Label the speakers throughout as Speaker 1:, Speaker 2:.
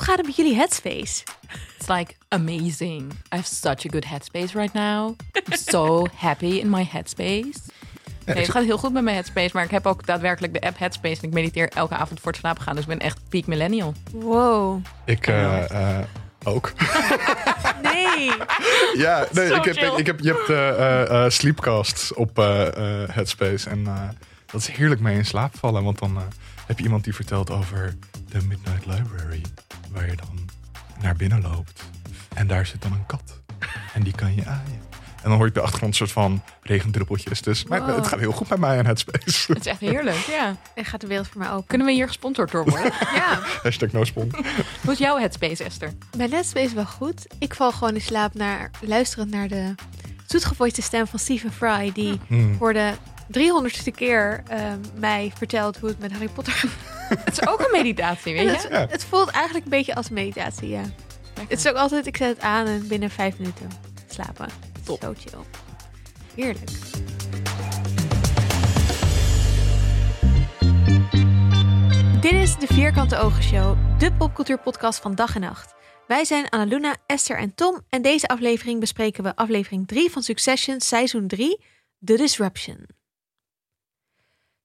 Speaker 1: Hoe gaat het met jullie headspace?
Speaker 2: It's like amazing. I have such a good headspace right now. I'm so happy in my headspace. Nee, het gaat heel goed met mijn headspace, maar ik heb ook daadwerkelijk de app Headspace en ik mediteer elke avond voor het slapen gaan. Dus ik ben echt peak millennial.
Speaker 1: Wow.
Speaker 3: Ik eh, eh, ook.
Speaker 1: Nee.
Speaker 3: ja, nee, ik heb, ik heb, je hebt eh, eh, sleepcasts op eh, eh, Headspace. En eh, dat is heerlijk mee in slaap vallen. Want dan eh, heb je iemand die vertelt over de Midnight Library. Waar je dan naar binnen loopt. En daar zit dan een kat. En die kan je aaien. En dan hoor je op de achtergrond een soort van regendruppeltjes. Dus maar
Speaker 1: Wow.
Speaker 3: het gaat heel goed bij mij aan Headspace.
Speaker 2: Het is echt heerlijk, ja.
Speaker 1: En gaat de wereld voor mij open.
Speaker 2: Kunnen we hier gesponsord door worden?
Speaker 1: Ja.
Speaker 3: Hashtag no spon.
Speaker 2: Hoe is jouw headspace, Esther?
Speaker 1: Mijn headspace is wel goed. Ik val gewoon in slaap naar, luisterend naar de zoetgevoiste stem van Stephen Fry. Die
Speaker 3: Hmm.
Speaker 1: voor de 300ste keer ehm, mij vertelt hoe het met Harry Potter gaat.
Speaker 2: Het is ook een meditatie, weet
Speaker 1: het,
Speaker 2: je?
Speaker 3: Ja.
Speaker 1: het voelt eigenlijk een beetje als meditatie, ja. Het is ook altijd, ik zet het aan en binnen vijf minuten slapen.
Speaker 2: Top.
Speaker 1: Zo chill. Heerlijk. Dit is de Vierkante Ogen Show, de popcultuurpodcast van dag en nacht. Wij zijn Annaluna, Esther en Tom en deze aflevering bespreken we aflevering 3 van Succession seizoen 3, The Disruption.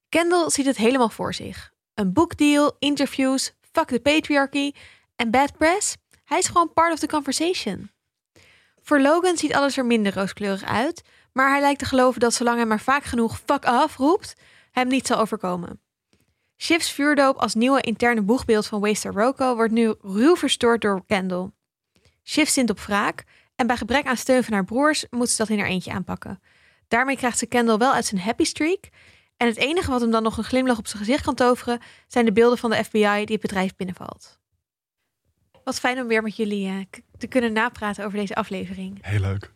Speaker 1: Kendall ziet het helemaal voor zich. Een boekdeal, interviews, fuck the patriarchy en bad press. Hij is gewoon part of the conversation. Voor Logan ziet alles er minder rooskleurig uit, maar hij lijkt te geloven dat zolang hij maar vaak genoeg fuck off roept, hem niet zal overkomen. Shiv's vuurdoop als nieuwe interne boegbeeld van Waster Rocco wordt nu ruw verstoord door Kendall. Shiv zint op wraak en bij gebrek aan steun van haar broers moet ze dat in haar eentje aanpakken. Daarmee krijgt ze Kendall wel uit zijn happy streak. En het enige wat hem dan nog een glimlach op zijn gezicht kan toveren, zijn de beelden van de FBI die het bedrijf binnenvalt. Wat fijn om weer met jullie eh, te kunnen napraten over deze aflevering.
Speaker 3: Heel leuk.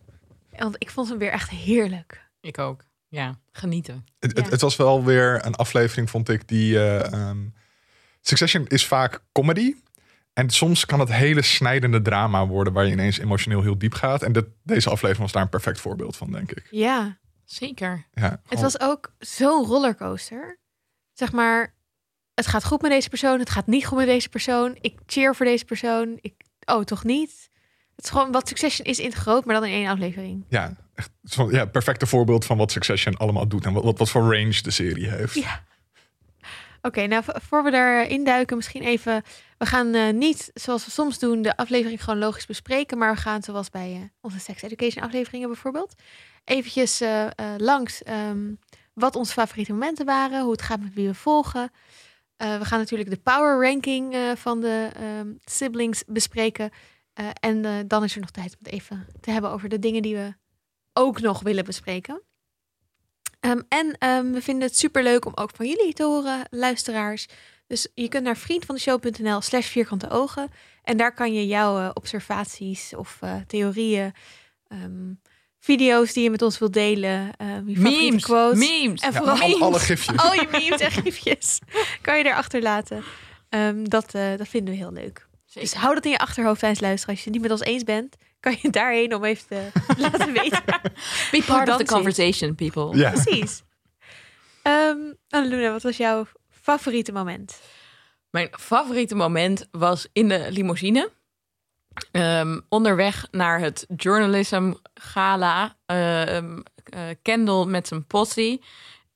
Speaker 1: Want ik vond hem weer echt heerlijk.
Speaker 2: Ik ook. Ja, genieten.
Speaker 3: Het,
Speaker 1: Ja.
Speaker 3: het, het was wel weer een aflevering, vond ik, die... eh, ehm, Succession is vaak comedy. En soms kan het hele snijdende drama worden... waar je ineens emotioneel heel diep gaat. En dit, deze aflevering was daar een perfect voorbeeld van, denk ik.
Speaker 1: Ja,
Speaker 2: Zeker.
Speaker 3: Ja,
Speaker 1: het
Speaker 3: gewoon-
Speaker 1: was ook zo'n rollercoaster. Zeg maar, het gaat goed met deze persoon, het gaat niet goed met deze persoon. Ik cheer voor deze persoon. Ik, oh, toch niet? Het is gewoon wat Succession is in het groot, maar dan in één aflevering.
Speaker 3: Ja, echt zo'n ja, perfecte voorbeeld van wat Succession allemaal doet. En wat, wat, wat voor range de serie heeft.
Speaker 1: Ja. Oké, nou, vo- voor we daar induiken, misschien even... We gaan eh, niet, zoals we soms doen, de aflevering chronologisch bespreken. Maar we gaan, zoals bij eh, onze sex education afleveringen bijvoorbeeld... eventjes eh, eh, langs ehm, wat onze favoriete momenten waren. Hoe het gaat met wie we volgen. Eh, we gaan natuurlijk de power ranking van de ehm, siblings bespreken. En dan is er nog tijd om het even te hebben over de dingen die we ook nog willen bespreken. Ehm, en we vinden het superleuk om ook van jullie te horen, luisteraars. Dus je kunt naar vriendvandeshow.nl slash vierkante ogen. En daar kan je jouw observaties of theorieën, video's die je met ons wilt delen, je favoriete
Speaker 2: Memes.
Speaker 1: quotes.
Speaker 2: Memes.
Speaker 1: En
Speaker 3: Ja,
Speaker 1: vooral
Speaker 3: alle, gifjes.
Speaker 1: al je memes en gifjes kan je daar achterlaten. Ehm, dat, eh, dat vinden we heel leuk.
Speaker 2: Zeker.
Speaker 1: Dus hou dat in je achterhoofd tijdens luisteren. Als je het niet met ons eens bent, kan je daarheen om even te laten weten.
Speaker 2: Be part of the conversation, people.
Speaker 3: Ja.
Speaker 1: Precies. Ehm Annaluna, wat was jouw favoriete moment?
Speaker 2: Mijn favoriete moment was in de limousine. Ehm, onderweg naar het journalism gala. Ehm eh, Kendall met zijn possie.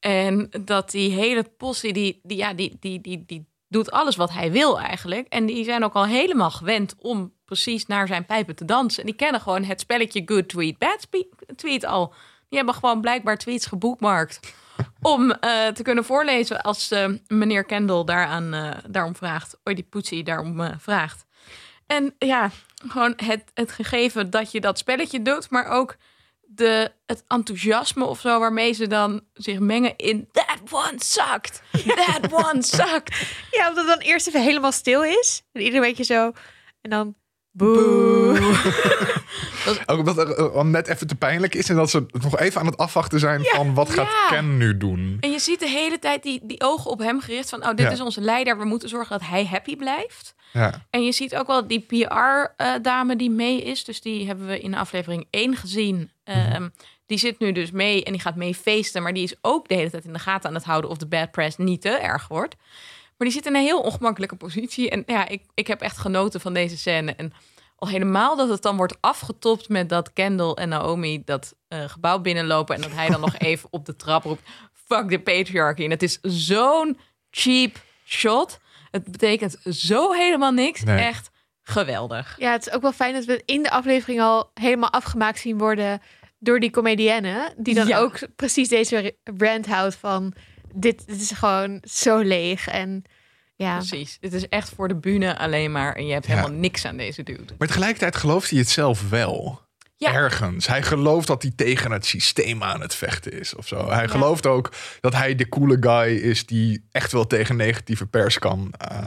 Speaker 2: En dat die hele possie, die, die, ja, die, die, die, die doet alles wat hij wil eigenlijk. En die zijn ook al helemaal gewend om precies naar zijn pijpen te dansen. En die kennen gewoon het spelletje good tweet, bad tweet al. Die hebben gewoon blijkbaar tweets geboekmarkt om eh, te kunnen voorlezen als eh, meneer Kendall daaraan, eh, daarom vraagt. Oi, die poetsie daarom eh, vraagt. En ja, gewoon het, het gegeven dat je dat spelletje doet, maar ook de, het enthousiasme of zo waarmee ze dan zich mengen in that one sucked, that one sucked.
Speaker 1: Ja, omdat het dan eerst even helemaal stil is. En ieder beetje zo. En dan boe.
Speaker 3: Ook omdat het eh, net even te pijnlijk is. En dat ze nog even aan het afwachten zijn van wat gaat
Speaker 2: Ja.
Speaker 3: Ken nu doen.
Speaker 2: En je ziet de hele tijd die, die ogen op hem gericht van, oh, dit
Speaker 3: Ja.
Speaker 2: is onze leider, we moeten zorgen dat hij happy blijft.
Speaker 3: Ja.
Speaker 2: En je ziet ook wel die PR-dame die mee is. Dus die hebben we in aflevering 1 gezien. Ehm, Die zit nu dus mee en die gaat mee feesten. Maar die is ook de hele tijd in de gaten aan het houden of de bad press niet te erg wordt. Maar die zit in een heel ongemakkelijke positie. En ja, ik, ik heb echt genoten van deze scène. En al helemaal dat het dan wordt afgetopt met dat Kendall en Naomi dat eh, gebouw binnenlopen. En dat hij dan nog even op de trap roept: Fuck the patriarchy. En het is zo'n cheap shot. Het betekent zo helemaal niks.
Speaker 3: Nee.
Speaker 2: Echt geweldig.
Speaker 1: Ja, het is ook wel fijn dat we in de aflevering al helemaal afgemaakt zien worden door die comedienne. Die dan
Speaker 2: Ja.
Speaker 1: ook precies deze brand houdt van dit, dit is gewoon zo leeg. En ja,
Speaker 2: Precies. Het is echt voor de bühne alleen maar. En je hebt
Speaker 3: Ja.
Speaker 2: helemaal niks aan deze dude.
Speaker 3: Maar tegelijkertijd gelooft hij het zelf wel.
Speaker 2: Ja.
Speaker 3: Ergens. Hij gelooft dat hij tegen het systeem aan het vechten is of zo. Hij gelooft ook dat hij de coole guy is die echt wel tegen negatieve pers kan. Uh,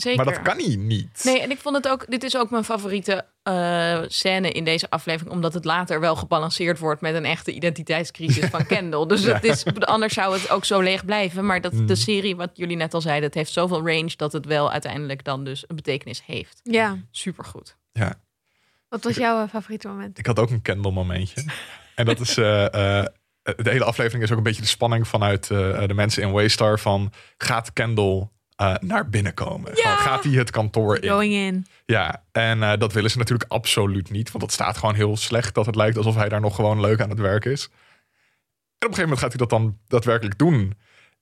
Speaker 2: Zeker.
Speaker 3: maar dat kan hij niet.
Speaker 2: Nee, en ik vond het ook. Dit is ook mijn favoriete eh, scène in deze aflevering, omdat het later wel gebalanceerd wordt met een echte identiteitscrisis van Kendall. Dus het is, anders zou het ook zo leeg blijven. Maar dat
Speaker 3: Mm.
Speaker 2: de serie, wat jullie net al zeiden, het heeft zoveel range dat het wel uiteindelijk dan dus een betekenis heeft.
Speaker 1: ja.
Speaker 2: Supergoed.
Speaker 3: Ja,
Speaker 1: Wat was jouw eh, favoriete moment?
Speaker 3: ik had ook een Kendall momentje. en dat is... eh, eh, de hele aflevering is ook een beetje de spanning vanuit eh, de mensen in Waystar van... Gaat Kendall eh, naar binnen komen? Gewoon, gaat hij het kantoor in?
Speaker 1: Going in.
Speaker 3: Ja, en eh, dat willen ze natuurlijk absoluut niet. Want dat staat gewoon heel slecht dat het lijkt alsof hij daar nog gewoon leuk aan het werk is. En op een gegeven moment gaat hij dat dan daadwerkelijk doen.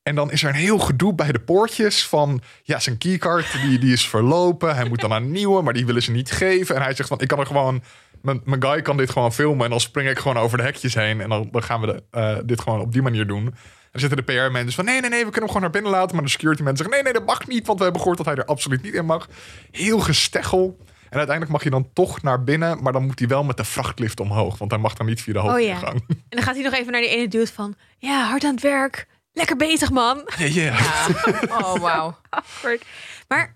Speaker 3: En dan is er een heel gedoe bij de poortjes van... ja, zijn keycard die, die is verlopen. Hij moet dan een nieuwe, maar die willen ze niet geven. En hij zegt van, ik kan er gewoon... Mijn, mijn guy kan dit gewoon filmen en dan spring ik gewoon over de hekjes heen. En dan, dan gaan we de, eh, dit gewoon op die manier doen. En dan zitten de PR-mensen van, nee, nee, nee, we kunnen hem gewoon naar binnen laten. Maar de security mensen zeggen, nee, nee, dat mag niet. Want we hebben gehoord dat hij er absoluut niet in mag. Heel gesteggel. En uiteindelijk mag hij dan toch naar binnen. Maar dan moet hij wel met de vrachtlift omhoog. Want hij mag dan niet via de
Speaker 1: Oh ja.
Speaker 3: hoofdingang.
Speaker 1: En dan gaat hij nog even naar die ene dude van... Ja, hard aan het werk. Lekker bezig, man.
Speaker 3: Ja.
Speaker 2: Oh, wauw.
Speaker 1: Awkward. Maar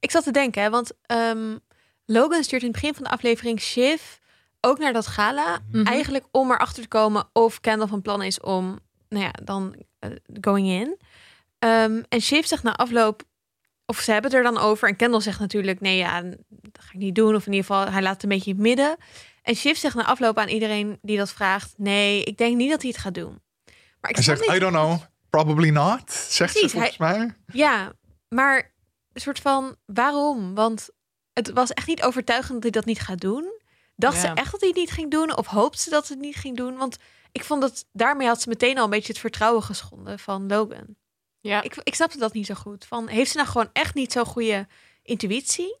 Speaker 1: ik zat te denken, hè, want ehm, Logan stuurt in het begin van de aflevering Shiv ook naar dat gala.
Speaker 2: Mhm.
Speaker 1: Eigenlijk om erachter te komen of Kendall van plan is om, nou ja, dan eh, going in. Ehm, en Shiv zegt na afloop, of ze hebben het er dan over. En Kendall zegt natuurlijk, nee ja, dat ga ik niet doen. Of in ieder geval, hij laat het een beetje in het midden. En Shiv zegt na afloop aan iedereen die dat vraagt, nee, ik denk niet dat hij het gaat doen. Maar ik
Speaker 3: Hij zegt,
Speaker 1: niet-
Speaker 3: I don't know. Probably not. Zegt
Speaker 1: Precies,
Speaker 3: ze volgens mij.
Speaker 1: Ja, maar een soort van waarom? Want het was echt niet overtuigend dat hij dat niet gaat doen. Dacht ze echt dat hij het niet ging doen? Of hoopte ze dat ze het niet ging doen? Want ik vond dat daarmee had ze meteen al een beetje het vertrouwen geschonden van Logan.
Speaker 2: Ja.
Speaker 1: Ik, ik snapte dat niet zo goed. Van, heeft ze nou gewoon echt niet zo'n goede intuïtie?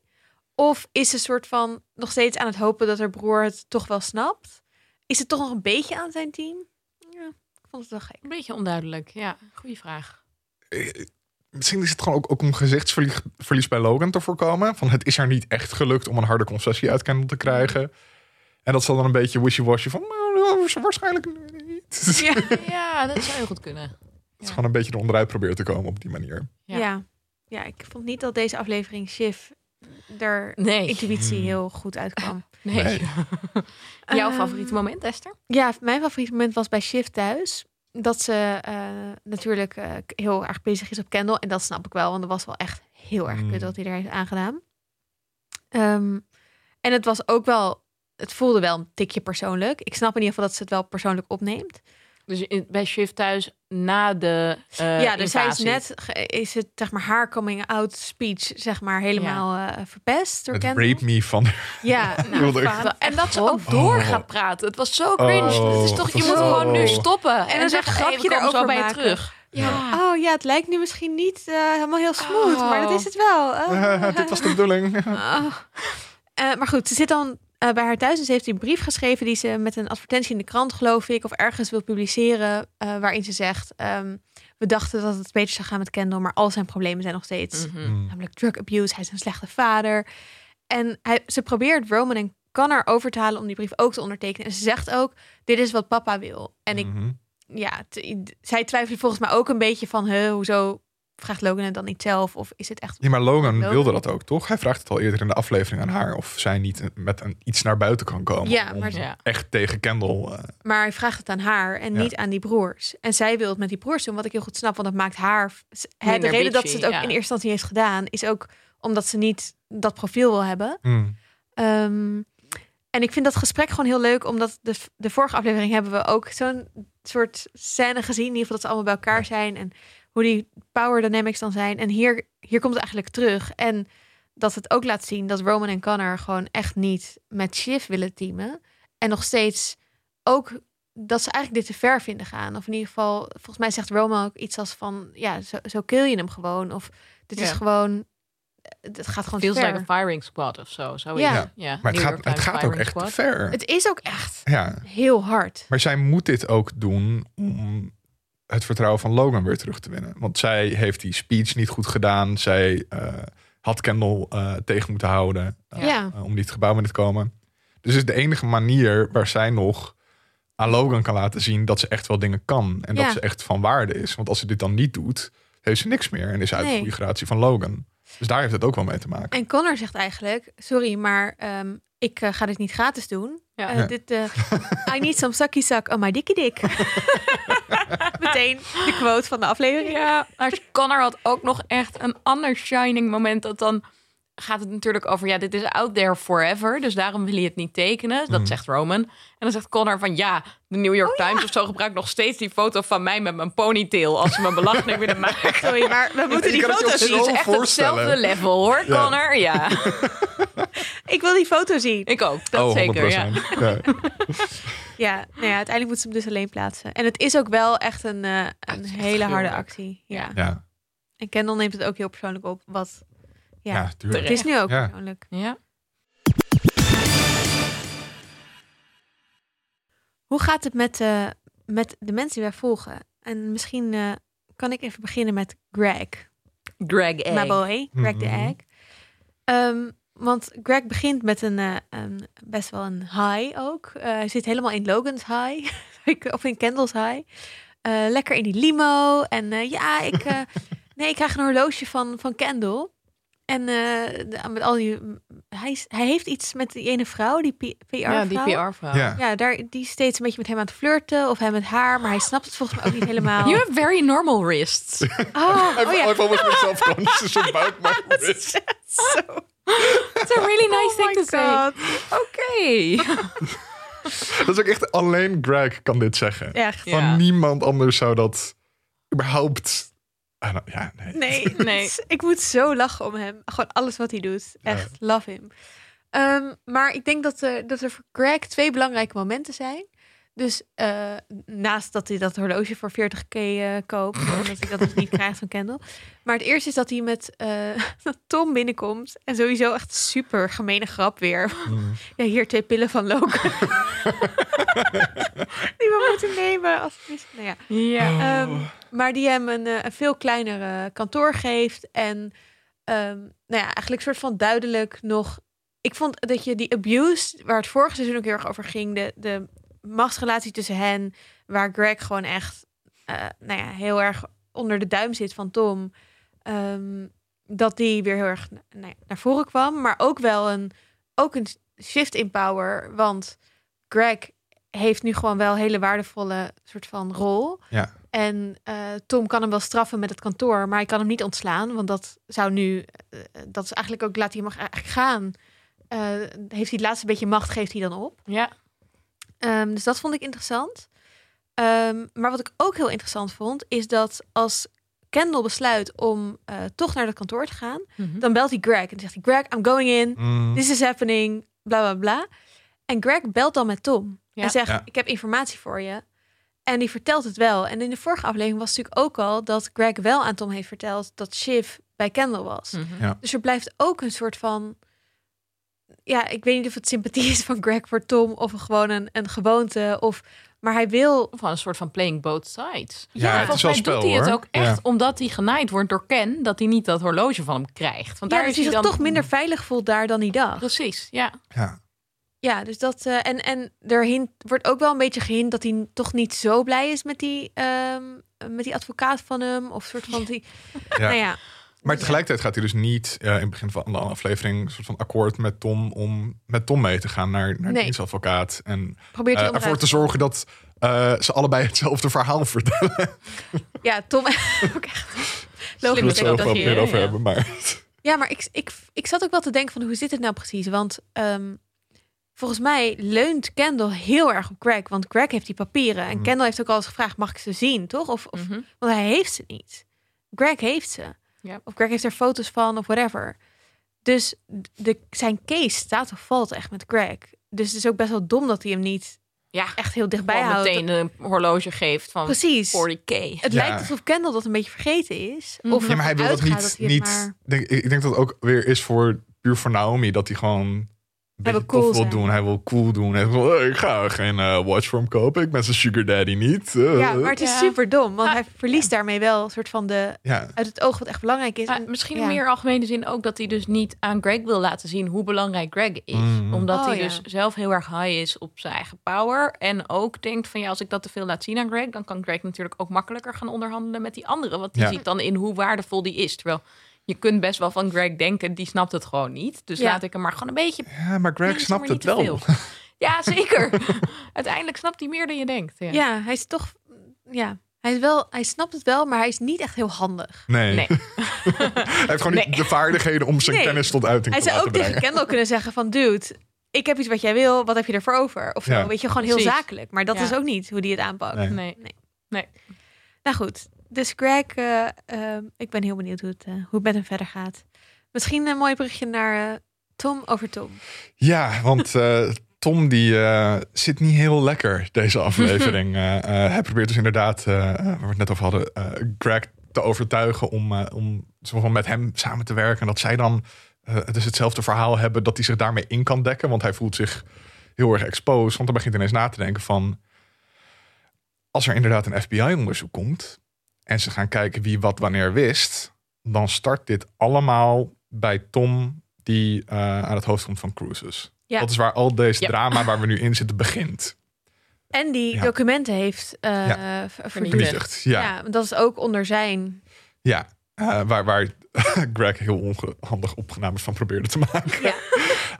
Speaker 1: Of is ze soort van nog steeds aan het hopen dat haar broer het toch wel snapt? Is het toch nog een beetje aan zijn team? Ja, ik vond het wel gek.
Speaker 2: Een beetje onduidelijk. Ja, goede vraag.
Speaker 3: Eh, Misschien is het gewoon ook, ook om gezichtsverlies verlies bij Logan te voorkomen. Van het is haar niet echt gelukt om een harde concessie uit Kendall te krijgen. En dat zal dan een beetje wishy-washy van... "Nou, waarschijnlijk niet.
Speaker 1: Ja.
Speaker 2: Ja, dat zou heel goed kunnen.
Speaker 3: Dat is gewoon een beetje er onderuit proberen te komen op die manier.
Speaker 2: Ja.
Speaker 1: Ja. ja. ik vond niet dat deze aflevering Shiv er
Speaker 2: Nee.
Speaker 1: intuïtie heel goed uitkwam.
Speaker 2: Nee.
Speaker 3: Nee.
Speaker 2: Jouw
Speaker 1: Ehm,
Speaker 2: favoriete moment, Esther?
Speaker 1: Ja, mijn favoriete moment was bij Shiv thuis. Dat ze eh, natuurlijk eh, heel erg bezig is op Kendall. En dat snap ik wel, want dat was wel echt heel erg
Speaker 3: Mm.
Speaker 1: kut wat hij er heeft aangedaan. Ehm, en het was ook wel, het voelde wel een tikje persoonlijk. Ik snap in ieder geval dat ze het wel persoonlijk opneemt.
Speaker 2: Dus in- bij Shift thuis na de uh,
Speaker 1: ja, dus zij is net, is het zeg maar haar coming out speech zeg maar helemaal eh, verpest door
Speaker 3: Het
Speaker 1: Kendall.
Speaker 3: rape me van...
Speaker 1: Ja, nou,
Speaker 2: En dat ze ook door
Speaker 3: Oh.
Speaker 2: gaat praten. Het was zo cringe.
Speaker 3: Oh,
Speaker 2: het is toch, je
Speaker 3: dat
Speaker 2: moet
Speaker 3: zo-
Speaker 2: gewoon nu stoppen. En,
Speaker 1: dan
Speaker 2: zeggen,
Speaker 1: grapje
Speaker 2: hey, komen zo bij je terug. Ja.
Speaker 1: Oh ja, het lijkt nu misschien niet eh, helemaal heel smooth,
Speaker 2: Oh.
Speaker 1: maar dat is het wel. Oh.
Speaker 3: Dit was de bedoeling.
Speaker 1: Oh. Eh, maar goed, ze zit dan eh, bij haar thuis en ze heeft een brief geschreven die ze met een advertentie in de krant, geloof ik, of ergens wil publiceren, eh, waarin ze zegt: ehm, We dachten dat het beter zou gaan met Kendall, maar al zijn problemen zijn nog steeds
Speaker 2: Mhm.
Speaker 3: Hmm.
Speaker 1: namelijk drug abuse. Hij is een slechte vader. En hij, ze probeert Roman en Connor over te halen om die brief ook te ondertekenen. En ze zegt ook: Dit is wat papa wil. En ik,
Speaker 3: Mhm.
Speaker 1: ja, t- zij twijfelt volgens mij ook een beetje van: huh, hoezo vraagt Logan het dan niet zelf? Of is het echt
Speaker 3: Ja, maar Logan
Speaker 1: Logan?
Speaker 3: wilde dat ook, toch? Hij vraagt het al eerder in de aflevering aan haar... of zij niet met een, iets naar buiten kan komen.
Speaker 1: Ja,
Speaker 3: om
Speaker 1: maar-
Speaker 2: Ja.
Speaker 3: echt tegen Kendall... eh,
Speaker 1: Maar hij vraagt het aan haar en
Speaker 3: Ja.
Speaker 1: niet aan die broers. En zij wil het met die broers doen, wat ik heel goed snap. Want dat maakt haar... Hè, de reden dat ze het ook
Speaker 2: ja.
Speaker 1: in eerste instantie heeft gedaan... is ook omdat ze niet dat profiel wil hebben.
Speaker 3: hmm.
Speaker 1: Ehm, en ik vind dat gesprek gewoon heel leuk. Omdat de, de vorige aflevering hebben we ook zo'n soort scène gezien. In ieder geval dat ze allemaal bij elkaar zijn. En hoe die power dynamics dan zijn. En hier, hier komt het eigenlijk terug. En dat het ook laat zien dat Roman en Connor gewoon echt niet met Shiv willen teamen. En nog steeds ook dat ze eigenlijk dit te ver vinden gaan. Of in ieder geval, volgens mij zegt Roman ook iets als van, ja, zo, zo kill je hem gewoon. Of dit is gewoon, het gaat gewoon te
Speaker 2: Feels
Speaker 1: ver.
Speaker 2: like a firing squad of zo. zoiets.
Speaker 1: Ja.
Speaker 2: ja.
Speaker 3: Maar het
Speaker 2: New
Speaker 3: gaat, het gaat ook echt
Speaker 2: squad.
Speaker 3: te ver.
Speaker 1: Het is ook echt
Speaker 3: Ja,
Speaker 1: heel hard.
Speaker 3: maar zij moet dit ook doen om het vertrouwen van Logan weer terug te winnen. Want zij heeft die speech niet goed gedaan. Zij eh, had Kendall eh, tegen moeten houden eh,
Speaker 1: Ja.
Speaker 3: om niet het gebouw binnen te komen. Dus het is de enige manier waar zij nog aan Logan kan laten zien dat ze echt wel dingen kan. En
Speaker 1: Ja.
Speaker 3: dat ze echt van waarde is. Want als ze dit dan niet doet, heeft ze niks meer. En is uit de
Speaker 1: Nee.
Speaker 3: goede gratie van Logan. Dus daar heeft het ook wel mee te maken.
Speaker 1: En Connor zegt eigenlijk, sorry, maar ehm, ik ga dit niet gratis doen.
Speaker 2: Ja.
Speaker 1: Eh,
Speaker 3: Ja.
Speaker 1: dit, eh, I need some sucky suck on my dikkie dik. Meteen de quote van de aflevering.
Speaker 2: Ja, maar Connor had ook nog echt een ander shining moment. Dat dan gaat het natuurlijk over, ja, dit is out there forever. Dus daarom wil hij het niet tekenen. Dat
Speaker 3: Mhm.
Speaker 2: zegt Roman. En dan zegt Connor van, ja, de New York Times of zo gebruikt nog steeds die foto van mij met mijn ponytail. Als ze me belachelijk willen maken.
Speaker 1: Sorry, maar we moeten die
Speaker 3: kan het je
Speaker 1: foto
Speaker 3: ook
Speaker 2: Het
Speaker 1: zien.
Speaker 3: zo
Speaker 2: is echt
Speaker 3: voorstellen.
Speaker 2: hetzelfde level hoor,
Speaker 3: Ja.
Speaker 2: Connor. Ja,
Speaker 1: Ik wil die foto zien.
Speaker 2: ik ook. Dat
Speaker 3: oh,
Speaker 2: zeker. Ja.
Speaker 3: 100%. Ja.
Speaker 1: Ja, nou ja, uiteindelijk moeten ze hem dus alleen plaatsen. En het is ook wel echt een, eh, een
Speaker 2: echt
Speaker 1: hele harde actie. Ja.
Speaker 2: Ja.
Speaker 1: En Kendall neemt het ook heel persoonlijk op. Wat, ja,
Speaker 3: ja, tuurlijk.
Speaker 1: het is nu ook
Speaker 3: Ja.
Speaker 1: persoonlijk.
Speaker 2: Ja.
Speaker 1: Hoe gaat het met, eh, met de mensen die wij volgen? En misschien eh, kan ik even beginnen met Greg.
Speaker 2: Greg
Speaker 1: My
Speaker 2: Egg.
Speaker 1: boy, Greg the
Speaker 3: Mhm.
Speaker 1: Egg. Ehm, want Greg begint met een, eh, een best wel een high ook. Eh, hij zit helemaal in Logan's high. Ik- of in Kendall's high. Eh, lekker in die limo. En eh, ja, ik, eh, nee, ik krijg een horloge van, van Kendall. En eh, de- met al die... Hij, hij heeft iets met die ene vrouw, die PR-vrouw.
Speaker 2: Ja, die PR-vrouw.
Speaker 3: Ja.
Speaker 1: Ja, daar, die is steeds een beetje met hem aan het flirten. Of hij met haar. Maar hij snapt het volgens mij ook niet helemaal.
Speaker 2: You have very normal wrists.
Speaker 1: Oh, oh ja.
Speaker 3: I've always been self-conscious about my wrist.
Speaker 1: Zo.
Speaker 2: It's a really nice
Speaker 1: Oh
Speaker 2: thing
Speaker 1: my
Speaker 2: to say. Oké.
Speaker 3: Dat is ook echt alleen Greg kan dit zeggen.
Speaker 1: Echt.
Speaker 2: Ja.
Speaker 3: Van niemand anders zou dat überhaupt. Ja, nee.
Speaker 1: Nee,
Speaker 2: Nee.
Speaker 1: ik moet zo lachen om hem. Gewoon alles wat hij doet. Echt, love him. Ehm, maar ik denk dat dat er voor Greg twee belangrijke momenten zijn. Dus eh, naast dat hij dat horloge voor 40k eh, koopt. en dat hij dat dus niet krijgt van Kendall. Maar het eerste is dat hij met eh, dat Tom binnenkomt. En sowieso echt super gemene grap weer.
Speaker 3: Mm.
Speaker 1: Ja, hier twee pillen van Logan. die we moeten nemen. Als, nou ja.
Speaker 2: Ja.
Speaker 1: Ehm, maar die hem een, eh, een veel kleiner eh, kantoor geeft. En ehm, nou ja, eigenlijk soort van duidelijk nog. Ik vond dat je die abuse, waar het vorige seizoen ook heel erg over ging, de, de machtsrelatie tussen hen, waar Greg gewoon echt, eh, nou ja, heel erg onder de duim zit van Tom, ehm, dat die weer heel erg nou ja, naar voren kwam, maar ook wel een, ook een shift in power, want Greg heeft nu gewoon wel een hele waardevolle soort van rol.
Speaker 3: Ja.
Speaker 1: En eh, Tom kan hem wel straffen met het kantoor, maar hij kan hem niet ontslaan, want dat zou nu, eh, dat is eigenlijk ook, laat hij hem eigenlijk gaan. Eh, heeft hij het laatste beetje macht, geeft hij dan op.
Speaker 2: ja.
Speaker 1: Ehm, dus dat vond ik interessant. Ehm, maar wat ik ook heel interessant vond, is dat als Kendall besluit om eh, toch naar het kantoor te gaan,
Speaker 2: Mhm.
Speaker 1: dan belt hij Greg en zegt hij: Greg, I'm going in.
Speaker 3: Mm.
Speaker 1: This is happening. Bla bla bla. En Greg belt dan met Tom
Speaker 2: Ja.
Speaker 1: en zegt:
Speaker 3: Ja.
Speaker 1: Ik heb informatie voor je. En die vertelt het wel. En in de vorige aflevering was het natuurlijk ook al dat Greg wel aan Tom heeft verteld dat Shiv bij Kendall was.
Speaker 2: Mhm.
Speaker 1: Dus er blijft ook een soort van. Ja, ik weet niet of het sympathie is van Greg voor Tom of gewoon een, een gewoonte. Of, maar hij wil.
Speaker 2: Gewoon een soort van playing both sides.
Speaker 3: Ja, het is wel spel,
Speaker 2: doet hij het
Speaker 3: hoor.
Speaker 2: ook echt
Speaker 3: Ja.
Speaker 2: omdat hij genaaid wordt door Ken, dat hij niet dat horloge van hem krijgt. Want
Speaker 1: Ja,
Speaker 2: daar
Speaker 1: dus
Speaker 2: is
Speaker 1: hij
Speaker 2: dan
Speaker 1: toch minder veilig voelt daar dan hij dacht.
Speaker 2: Precies, ja.
Speaker 3: Ja.
Speaker 1: Ja, dus dat. eh, en en er hint, wordt ook wel een beetje gehint dat hij toch niet zo blij is met die, ehm, met die advocaat van hem. Of soort van die.
Speaker 3: Ja.
Speaker 1: Nou ja.
Speaker 3: Maar tegelijkertijd gaat hij dus niet eh, in het begin van de aflevering een soort van akkoord met Tom om met Tom mee te gaan naar, naar de
Speaker 1: Nee.
Speaker 3: dienstadvocaat. En
Speaker 1: Probeert hij
Speaker 3: eh, ervoor te zorgen dat eh, ze allebei hetzelfde verhaal vertellen.
Speaker 1: Ja, Tom ook echt.
Speaker 3: Daar
Speaker 1: Logisch
Speaker 3: we het
Speaker 1: dat hier-
Speaker 3: meer over
Speaker 2: ja.
Speaker 3: hebben. Maar
Speaker 1: Ja, maar ik, ik, ik zat ook wel te denken van hoe zit het nou precies? Want ehm, volgens mij leunt Kendall heel erg op Greg. Want Greg heeft die papieren. En
Speaker 3: Mhm.
Speaker 1: Kendall heeft ook al eens gevraagd, mag ik ze zien, toch? Of, of,
Speaker 2: Mhm.
Speaker 1: Want hij heeft ze niet. Greg heeft ze.
Speaker 2: Ja.
Speaker 1: Of Greg heeft er foto's van of whatever. Dus de, zijn case staat of valt echt met Greg. Dus het is ook best wel dom dat hij hem niet
Speaker 2: Ja,
Speaker 1: echt heel dichtbij
Speaker 2: gewoon
Speaker 1: houdt.
Speaker 2: meteen een horloge geeft van
Speaker 1: Precies.
Speaker 2: 40k.
Speaker 1: Het
Speaker 3: Ja.
Speaker 1: lijkt alsof Kendall dat een beetje vergeten is.
Speaker 2: Mhm.
Speaker 1: Of
Speaker 2: Ja,
Speaker 3: maar hij wil dat niet.
Speaker 1: maar-
Speaker 3: denk, ik denk dat het ook weer is voor puur voor Naomi. Dat hij gewoon beetje
Speaker 1: wil cool
Speaker 3: tof wil
Speaker 1: zijn.
Speaker 3: doen. Hij wil cool doen. Hij wil, "Eh, ik ga geen eh, watch from kopen. Ik ben zijn sugar daddy niet. Eh,
Speaker 1: Ja, maar het is
Speaker 2: Ja.
Speaker 1: super dom. Want
Speaker 2: Ah,
Speaker 1: hij verliest daarmee wel een soort van de
Speaker 3: ja.
Speaker 1: uit het oog wat echt belangrijk is.
Speaker 2: Maar
Speaker 1: En-
Speaker 2: misschien
Speaker 1: ja.
Speaker 2: in meer algemene zin ook dat hij dus niet aan Greg wil laten zien hoe belangrijk Greg is.
Speaker 3: Mhm.
Speaker 2: Omdat
Speaker 1: Oh,
Speaker 2: hij
Speaker 1: ja.
Speaker 2: dus zelf heel erg high is op zijn eigen power. En ook denkt van ja, als ik dat te veel laat zien aan Greg, dan kan Greg natuurlijk ook makkelijker gaan onderhandelen met die anderen. Want die
Speaker 3: Ja.
Speaker 2: ziet dan in hoe waardevol die is. Terwijl je kunt best wel van Greg denken, die snapt het gewoon niet. Dus
Speaker 1: Ja.
Speaker 2: laat ik hem maar gewoon een beetje.
Speaker 3: ja, maar Greg
Speaker 2: Nee,
Speaker 3: snapt
Speaker 2: maar
Speaker 3: het wel.
Speaker 2: veel. Ja, zeker. Uiteindelijk snapt hij meer dan je denkt. Ja.
Speaker 1: ja, hij is toch. Ja, hij, is wel, hij snapt het wel, maar hij is niet echt heel handig.
Speaker 3: Nee.
Speaker 2: Nee.
Speaker 3: hij heeft gewoon niet
Speaker 2: Nee.
Speaker 3: de vaardigheden om zijn
Speaker 1: Nee.
Speaker 3: kennis tot uiting
Speaker 1: Hij
Speaker 3: te
Speaker 1: zou
Speaker 3: laten
Speaker 1: ook tegen
Speaker 3: brengen.
Speaker 1: Kendall kunnen zeggen: van dude, ik heb iets wat jij wil, wat heb je ervoor over? Of zo,
Speaker 3: Ja.
Speaker 1: weet je, gewoon heel
Speaker 2: Precies.
Speaker 1: zakelijk. Maar dat
Speaker 2: Ja.
Speaker 1: is ook niet hoe die het aanpakt.
Speaker 3: Nee.
Speaker 2: Nee.
Speaker 1: Nou goed, dus Greg, eh, eh, ik ben heel benieuwd hoe het, eh, hoe het met hem verder gaat. Misschien een mooi berichtje naar eh, Tom over Tom.
Speaker 3: Ja, want Tom die zit niet heel lekker deze aflevering. Hij probeert dus inderdaad, waar we het net over hadden, Greg te overtuigen om, om zo met hem samen te werken. En dat zij dan dus hetzelfde verhaal hebben, dat hij zich daarmee in kan dekken. Want hij voelt zich heel erg exposed. Want dan begint hij ineens na te denken van... Als er inderdaad een FBI-onderzoek komt... en ze gaan kijken wie wat wanneer wist... dan start dit allemaal bij Tom die eh, aan het hoofd komt van Cruises.
Speaker 1: Ja.
Speaker 3: Dat is waar al deze
Speaker 2: Ja.
Speaker 3: drama waar we nu in zitten begint.
Speaker 1: En die
Speaker 3: Ja.
Speaker 1: documenten heeft eh
Speaker 3: Ja.
Speaker 1: ver-
Speaker 2: Vernietigd.
Speaker 3: Ja, ja.
Speaker 1: Ja, dat is ook onder zijn.
Speaker 3: Eh, waar, waar Greg heel onhandig opnames van probeerde te maken.
Speaker 1: Ja.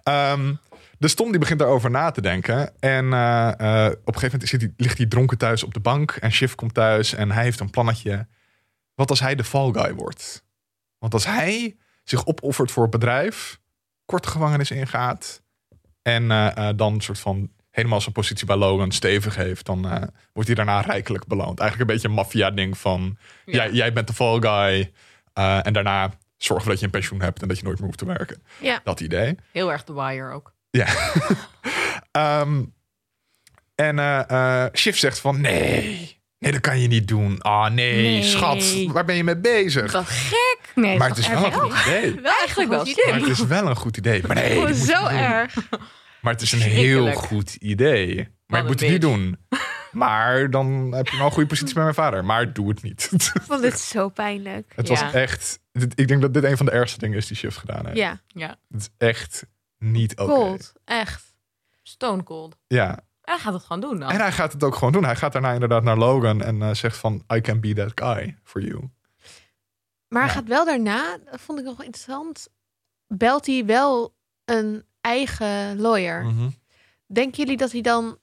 Speaker 3: Ehm, dus Tom die begint daarover na te denken. En eh, eh, op een gegeven moment zit hij, ligt hij dronken thuis op de bank. En Shiv komt thuis en hij heeft een plannetje. Wat als hij de fall guy wordt? Want als hij zich opoffert voor het bedrijf, korte gevangenis ingaat... en eh, dan een soort van helemaal zijn positie bij Logan stevig heeft... dan wordt hij daarna rijkelijk beloond. Eigenlijk een beetje een maffia-ding van...
Speaker 2: Ja.
Speaker 3: Jij, jij bent de fall guy en daarna zorgen we dat je een pensioen hebt... en dat je nooit meer hoeft te werken.
Speaker 1: Ja.
Speaker 3: Dat idee.
Speaker 2: Heel erg de wire ook.
Speaker 3: Ja. Ehm, en eh eh, Shiv zegt van nee, nee, dat kan je niet doen. Ah nee,
Speaker 2: Nee.
Speaker 3: schat, waar ben je mee bezig?
Speaker 2: Wat gek. Nee,
Speaker 3: maar het is wel een goed idee.
Speaker 1: Wel
Speaker 2: Eigenlijk wel
Speaker 1: een goed
Speaker 2: slim.
Speaker 3: Maar het is wel een goed idee. Maar nee,
Speaker 1: Oh,
Speaker 3: dat moet je
Speaker 1: zo
Speaker 3: niet doen.
Speaker 1: erg.
Speaker 3: Maar het is een heel goed idee. Maar
Speaker 2: Wat
Speaker 3: je moet het niet doen. Maar dan heb je wel een goede positie bij mijn vader. Maar doe het niet.
Speaker 1: Ik vond dit zo pijnlijk.
Speaker 3: het
Speaker 2: Ja.
Speaker 3: was echt... dit- Ik denk dat dit een van de ergste dingen is die Shiv gedaan heeft.
Speaker 1: Ja,
Speaker 2: Ja,
Speaker 3: Het is echt niet oké.
Speaker 1: cold. Echt.
Speaker 2: stone cold.
Speaker 3: Ja,
Speaker 2: Hij gaat het gewoon doen dan.
Speaker 3: En hij gaat het ook gewoon doen. Hij gaat daarna inderdaad naar Logan en eh, zegt van... I can be that guy for you.
Speaker 1: Maar hij gaat wel daarna, dat vond ik nog wel interessant, belt hij wel een eigen lawyer.
Speaker 3: Mhm.
Speaker 1: Denken jullie dat hij dan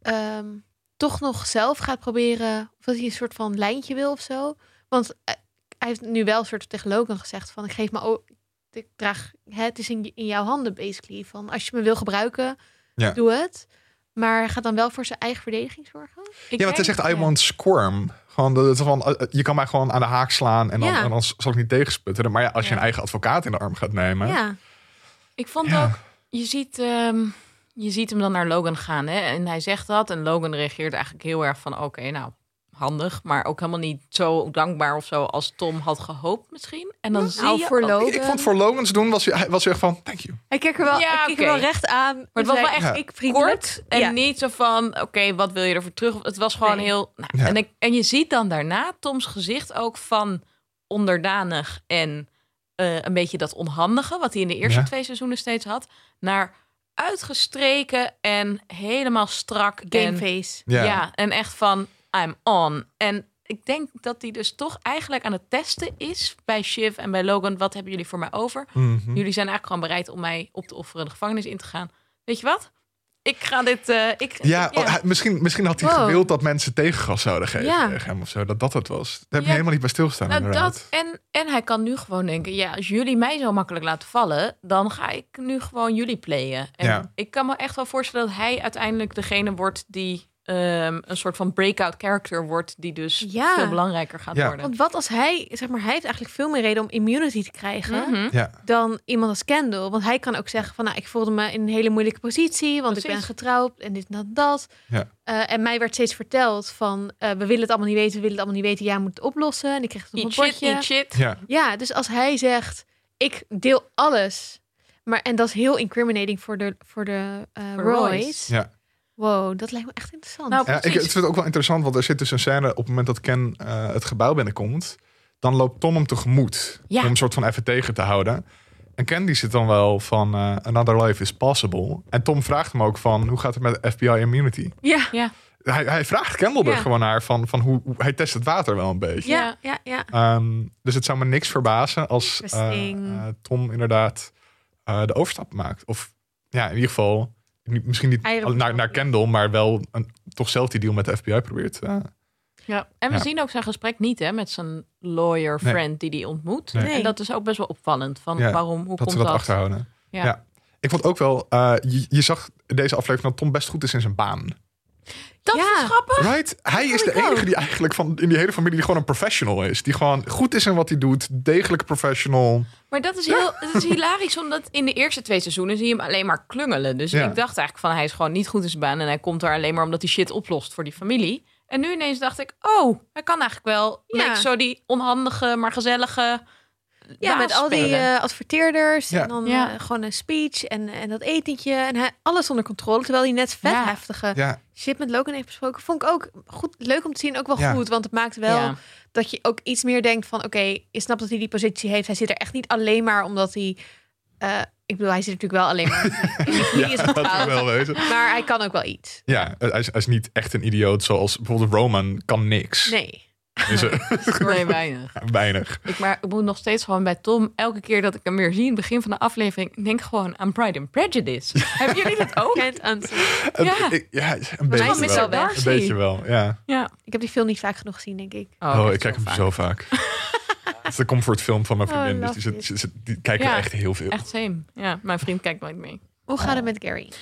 Speaker 1: ehm, toch nog zelf gaat proberen, of dat hij een soort van lijntje wil of zo? Want eh, hij heeft nu wel een soort tegen Logan gezegd van, ik geef me, ik draag, het is in, in jouw handen basically. Van als je me wil gebruiken,
Speaker 3: Ja.
Speaker 1: doe het. Maar gaat dan wel voor zijn eigen verdediging zorgen?
Speaker 2: Ik
Speaker 3: Ja, want hij
Speaker 2: denk-
Speaker 3: zegt I
Speaker 2: ja.
Speaker 3: want squirm. Gewoon, dat het van, eh, je kan mij gewoon aan de haak slaan en dan,
Speaker 1: Ja.
Speaker 3: en dan zal ik niet tegensputteren. Maar ja, als je een eigen advocaat in de arm gaat nemen...
Speaker 1: Ja.
Speaker 2: Ik vond ook, je ziet, ehm, je ziet hem dan naar Logan gaan. Hè? En hij zegt dat. En Logan reageert eigenlijk heel erg van, oké, nou, handig. Maar ook helemaal niet zo dankbaar of zo als Tom had gehoopt misschien. En dan zie
Speaker 1: Nou,
Speaker 2: je...
Speaker 1: voor Logan.
Speaker 3: Ik, ik vond voor Logans doen, was hij, was hij echt van, thank you.
Speaker 1: Hij keek er wel,
Speaker 2: Ja,
Speaker 1: hij keek er wel recht aan.
Speaker 2: Maar het was wel echt
Speaker 3: Ja.
Speaker 1: ik vriendelijk.
Speaker 2: kort en
Speaker 1: Ja.
Speaker 2: niet zo van, oké, wat wil je ervoor terug? Het was gewoon
Speaker 1: Nee.
Speaker 2: heel... Nou,
Speaker 3: Ja.
Speaker 2: en, ik, en je ziet dan daarna Toms gezicht ook van onderdanig en eh, een beetje dat onhandige... wat hij in de eerste
Speaker 3: Ja.
Speaker 2: twee seizoenen steeds had... naar uitgestreken en helemaal strak. en,
Speaker 1: Gameface.
Speaker 3: Ja.
Speaker 2: ja. en echt van, I'm on. En ik denk dat hij dus toch eigenlijk aan het testen is... bij Shiv en bij Logan. Wat hebben jullie voor mij over?
Speaker 3: Mhm.
Speaker 2: Jullie zijn eigenlijk gewoon bereid om mij op te offeren de gevangenis in te gaan. Weet je wat? Ik ga dit. eh, ik,
Speaker 3: Ja, oh, misschien, misschien had hij
Speaker 1: Wow.
Speaker 3: gewild dat mensen tegengas zouden geven
Speaker 1: Ja.
Speaker 3: tegen hem of zo. Dat dat het was. Daar heb je
Speaker 2: Ja.
Speaker 3: helemaal niet bij stilstaan
Speaker 2: Nou, dat, en, en hij kan nu gewoon denken: ja, als jullie mij zo makkelijk laten vallen, dan ga ik nu gewoon jullie playen. En
Speaker 3: Ja.
Speaker 2: ik kan me echt wel voorstellen dat hij uiteindelijk degene wordt die ehm, een soort van breakout character wordt, die dus
Speaker 1: Ja.
Speaker 2: veel belangrijker gaat
Speaker 3: Ja.
Speaker 2: worden.
Speaker 1: Want wat als hij, zeg maar, hij heeft eigenlijk veel meer reden om immunity te krijgen
Speaker 2: Mhm.
Speaker 3: Ja,
Speaker 1: dan iemand als Kendall. Want hij kan ook zeggen van, nou, ik voelde me in een hele moeilijke positie, want ik ben getrouwd en dit en dat, dat.
Speaker 3: Ja.
Speaker 1: Eh, en mij werd steeds verteld van, eh, we willen het allemaal niet weten, we willen het allemaal niet weten, jij moet het oplossen. En ik kreeg het op
Speaker 2: Eat
Speaker 1: mijn
Speaker 2: shit, shit.
Speaker 3: ja.
Speaker 1: Ja, dus als hij zegt, ik deel alles, maar en dat is heel incriminating voor de, voor de eh. Royce.
Speaker 3: Ja.
Speaker 1: Wow, dat lijkt me echt interessant.
Speaker 2: Nou,
Speaker 3: Ja, ik
Speaker 2: Precies.
Speaker 3: het vind het ook wel interessant, want er zit dus een scène op het moment dat Ken eh, het gebouw binnenkomt. Dan loopt Tom hem tegemoet
Speaker 2: Ja.
Speaker 3: om een soort van even tegen te houden. En Ken die zit dan wel van eh, Another Life is Possible. En Tom vraagt hem ook van, hoe gaat het met FBI Immunity?
Speaker 1: ja.
Speaker 2: Ja,
Speaker 3: Hij, hij vraagt Kendall er
Speaker 1: Ja.
Speaker 3: gewoon naar van, van hoe, hoe- hij test het water wel een beetje.
Speaker 1: Ja, ja, ja.
Speaker 3: Ehm, dus het zou me niks verbazen als eh, eh, Tom inderdaad eh, de overstap maakt. Of ja, in ieder geval, misschien niet
Speaker 1: Eieren
Speaker 3: naar, naar Kendall, maar wel een, toch zelf die deal met de FBI probeert. eh.
Speaker 2: ja. En we
Speaker 3: Ja.
Speaker 2: zien ook zijn gesprek niet hè, met zijn lawyer
Speaker 3: Nee.
Speaker 2: friend die hij ontmoet.
Speaker 3: Nee.
Speaker 1: Nee.
Speaker 2: En dat is ook best wel opvallend. Van
Speaker 3: Ja,
Speaker 2: waarom, hoe
Speaker 3: dat
Speaker 2: komt
Speaker 3: ze dat
Speaker 2: dat?
Speaker 3: achterhouden.
Speaker 2: Ja.
Speaker 3: Ja. Ik vond ook wel, eh, je, je zag deze aflevering dat Tom best goed is in zijn baan.
Speaker 2: Dat
Speaker 1: Ja.
Speaker 2: is grappig.
Speaker 3: Right? Hij is
Speaker 1: vond
Speaker 3: de enige die eigenlijk van in die hele familie die gewoon een professional is. Die gewoon goed is in wat hij doet. Degelijke professional.
Speaker 2: Maar dat is heel het is hilarisch, omdat in de eerste twee seizoenen zie je hem alleen maar klungelen. Dus
Speaker 3: Ja.
Speaker 2: ik dacht eigenlijk van hij is gewoon niet goed in zijn baan en hij komt daar alleen maar omdat hij shit oplost voor die familie. En nu ineens dacht ik, oh, hij kan eigenlijk wel
Speaker 1: Ja.
Speaker 2: leek zo die onhandige, maar gezellige.
Speaker 1: Ja, met al die eh, adverteerders
Speaker 3: Ja.
Speaker 1: en dan
Speaker 2: Ja.
Speaker 1: eh, gewoon een speech en, en dat etentje en hij, alles onder controle. Terwijl hij net vet
Speaker 2: Ja.
Speaker 1: heftige
Speaker 3: Ja,
Speaker 1: shit met Logan heeft besproken. Vond ik ook goed, leuk om te zien. Ook wel
Speaker 3: Ja.
Speaker 1: goed, want het maakt wel
Speaker 2: Ja.
Speaker 1: dat je ook iets meer denkt van... oké, je snapt dat hij die positie heeft. Hij zit er echt niet alleen maar omdat hij... eh, ik bedoel, hij zit natuurlijk wel alleen maar die is
Speaker 3: dat wel wezen.
Speaker 1: Maar hij kan ook wel iets.
Speaker 3: Ja, hij is, hij is niet echt een idioot zoals bijvoorbeeld Roman kan niks.
Speaker 1: Nee.
Speaker 3: Is er-
Speaker 2: Nee, weinig.
Speaker 3: weinig.
Speaker 2: Ik, maar ik moet nog steeds gewoon bij Tom, elke keer dat ik hem weer zie, in het begin van de aflevering, denk gewoon aan Pride and Prejudice. Hebben jullie dat ook?
Speaker 1: Answer.
Speaker 3: Een-
Speaker 2: Ja.
Speaker 3: een beetje wel.
Speaker 1: wel.
Speaker 3: Een beetje wel, ja.
Speaker 2: Ja.
Speaker 1: Ik heb die film niet vaak genoeg gezien, denk ik.
Speaker 3: Oh,
Speaker 2: echt
Speaker 3: ik kijk hem
Speaker 2: vaak.
Speaker 3: zo vaak. Het is de comfortfilm van mijn
Speaker 1: Oh,
Speaker 3: vriendin. dus die, zit, zit- die kijken
Speaker 2: Ja.
Speaker 3: echt heel veel.
Speaker 2: Echt same. Ja, mijn vriend kijkt nooit mee.
Speaker 1: Hoe gaat het met Gary?